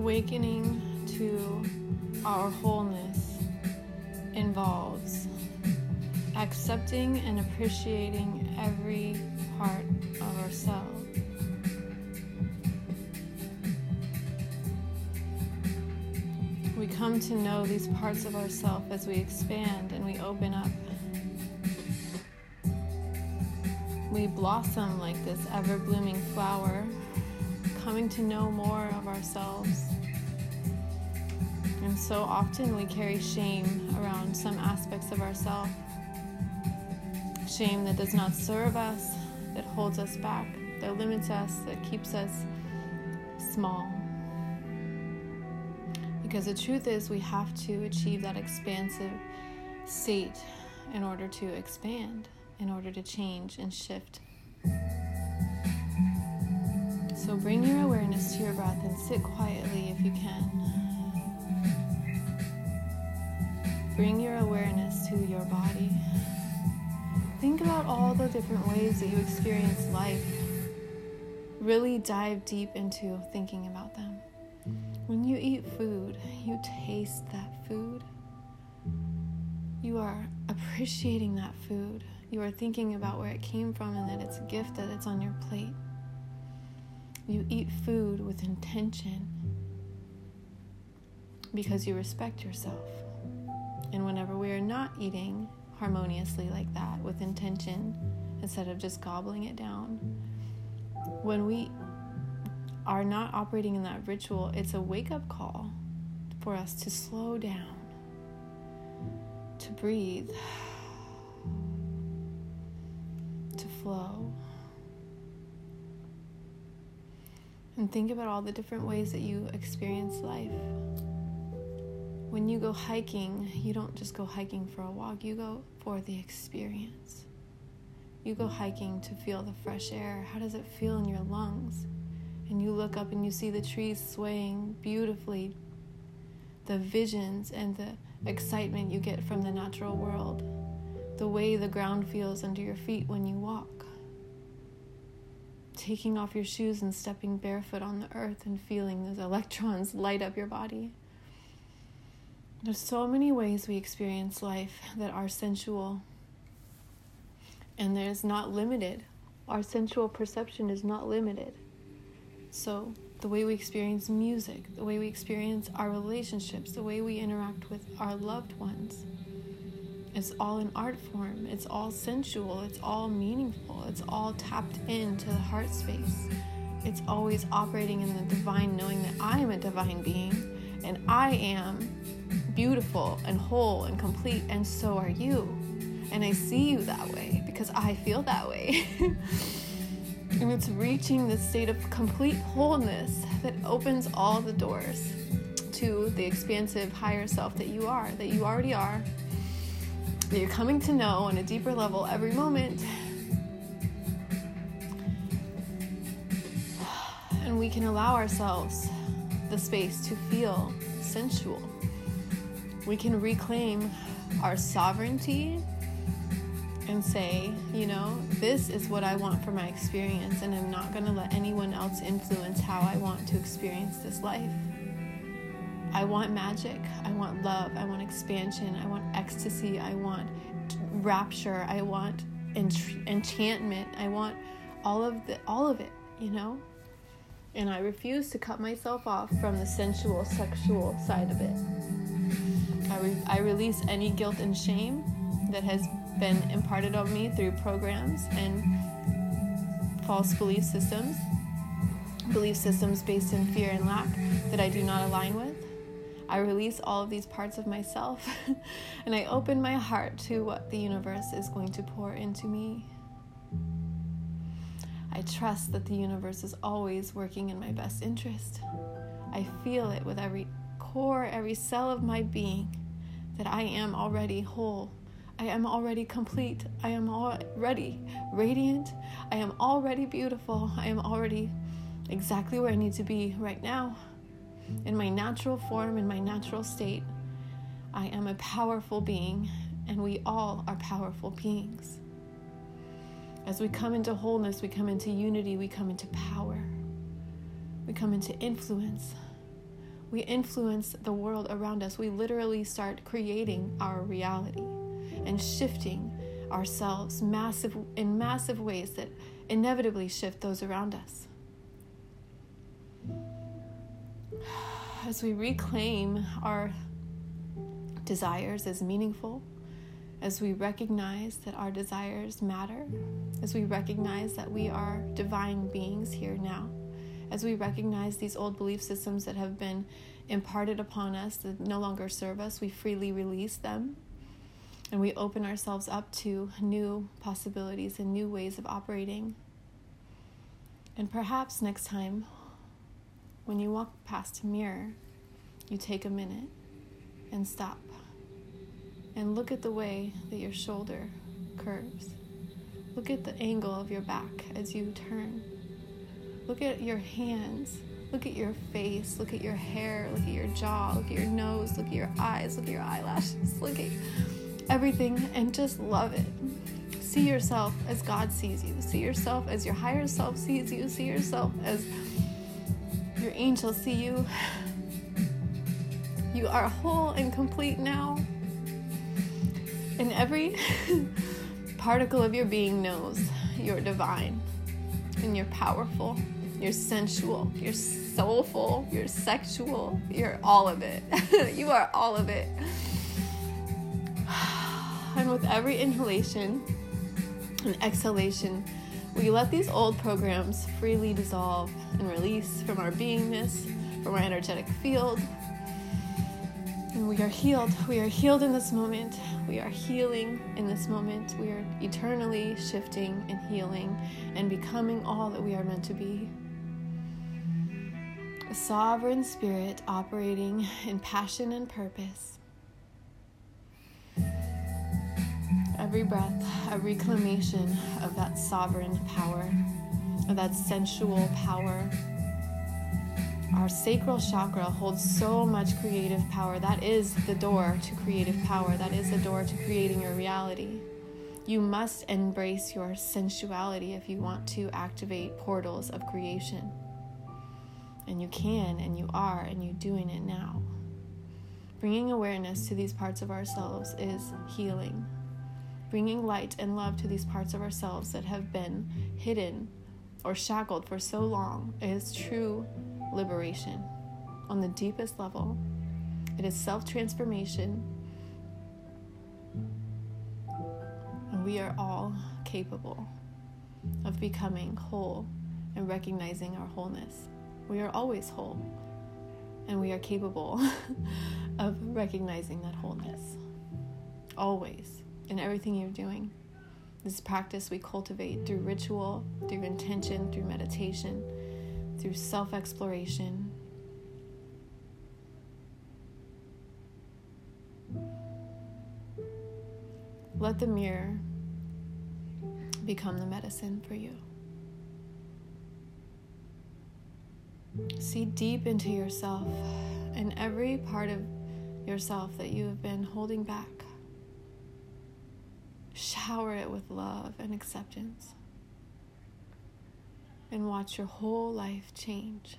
awakening to our wholeness involves accepting and appreciating every part of ourselves. We come to know these parts of ourselves as we expand and we open up. We blossom like this ever blooming flower, coming to know more of ourselves. And so often we carry shame around some aspects of ourselves. Shame that does not serve us, that holds us back, that limits us, that keeps us small. Because the truth is, we have to achieve that expansive state in order to expand, in order to change and shift. So bring your awareness to your breath and sit quietly if you can. Bring your awareness to your body. Think about all the different ways that you experience life. Really dive deep into thinking about them. When you eat food, you taste that food. You are appreciating that food. You are thinking about where it came from and that it's a gift that it's on your plate. You eat food with intention because you respect yourself. And whenever we are not eating harmoniously like that with intention, instead of just gobbling it down, when we are not operating in that ritual, it's a wake up call for us to slow down, to breathe, to flow. And think about all the different ways that you experience life. When you go hiking, you don't just go hiking for a walk, you go for the experience. You go hiking to feel the fresh air. How does it feel in your lungs? And you look up and you see the trees swaying beautifully. The visions and the excitement you get from the natural world. The way the ground feels under your feet when you walk. Taking off your shoes and stepping barefoot on the earth and feeling those electrons light up your body. There's so many ways we experience life that are sensual. And there's not limited. Our sensual perception is not limited. So, the way we experience music, the way we experience our relationships, the way we interact with our loved ones, it's all in art form. It's all sensual. It's all meaningful. It's all tapped into the heart space. It's always operating in the divine, knowing that I am a divine being and I am beautiful and whole and complete, and so are you. And I see you that way because I feel that way. and it's reaching this state of complete wholeness that opens all the doors to the expansive higher self that you are, that you already are, that you're coming to know on a deeper level every moment. And we can allow ourselves the space to feel sensual we can reclaim our sovereignty and say, you know, this is what I want for my experience, and I'm not going to let anyone else influence how I want to experience this life. I want magic. I want love. I want expansion. I want ecstasy. I want rapture. I want ench- enchantment. I want all of the all of it, you know? And I refuse to cut myself off from the sensual sexual side of it. I, re- I release any guilt and shame that has been imparted on me through programs and false belief systems, belief systems based in fear and lack that I do not align with. I release all of these parts of myself and I open my heart to what the universe is going to pour into me. I trust that the universe is always working in my best interest. I feel it with every core, every cell of my being that I am already whole. I am already complete. I am already radiant. I am already beautiful. I am already exactly where I need to be right now. In my natural form, in my natural state, I am a powerful being, and we all are powerful beings. As we come into wholeness, we come into unity, we come into power, we come into influence, we influence the world around us. We literally start creating our reality and shifting ourselves massive in massive ways that inevitably shift those around us. As we reclaim our desires as meaningful, as we recognize that our desires matter, as we recognize that we are divine beings here now, as we recognize these old belief systems that have been imparted upon us that no longer serve us, we freely release them and we open ourselves up to new possibilities and new ways of operating. And perhaps next time, when you walk past a mirror, you take a minute and stop and look at the way that your shoulder curves. Look at the angle of your back as you turn. Look at your hands. Look at your face. Look at your hair. Look at your jaw. Look at your nose. Look at your eyes. Look at your eyelashes. Look at everything and just love it. See yourself as God sees you. See yourself as your higher self sees you. See yourself as your angels see you. You are whole and complete now. And every particle of your being knows you're divine and you're powerful, you're sensual, you're soulful, you're sexual, you're all of it. you are all of it. And with every inhalation and exhalation, we let these old programs freely dissolve and release from our beingness, from our energetic field, and we are healed. We are healed in this moment. We are healing in this moment. We are eternally shifting and healing and becoming all that we are meant to be. A sovereign spirit operating in passion and purpose. Every breath, a reclamation of that sovereign power, of that sensual power our sacral chakra holds so much creative power. That is the door to creative power. That is the door to creating your reality. You must embrace your sensuality if you want to activate portals of creation. And you can, and you are, and you're doing it now. Bringing awareness to these parts of ourselves is healing. Bringing light and love to these parts of ourselves that have been hidden or shackled for so long is true liberation on the deepest level. It is self transformation. And we are all capable of becoming whole and recognizing our wholeness. We are always whole, and we are capable of recognizing that wholeness. Always, in everything you're doing. This practice we cultivate through ritual, through intention, through meditation through self exploration. Let the mirror become the medicine for you. See deep into yourself and every part of yourself that you have been holding back. Shower it with love and acceptance and watch your whole life change.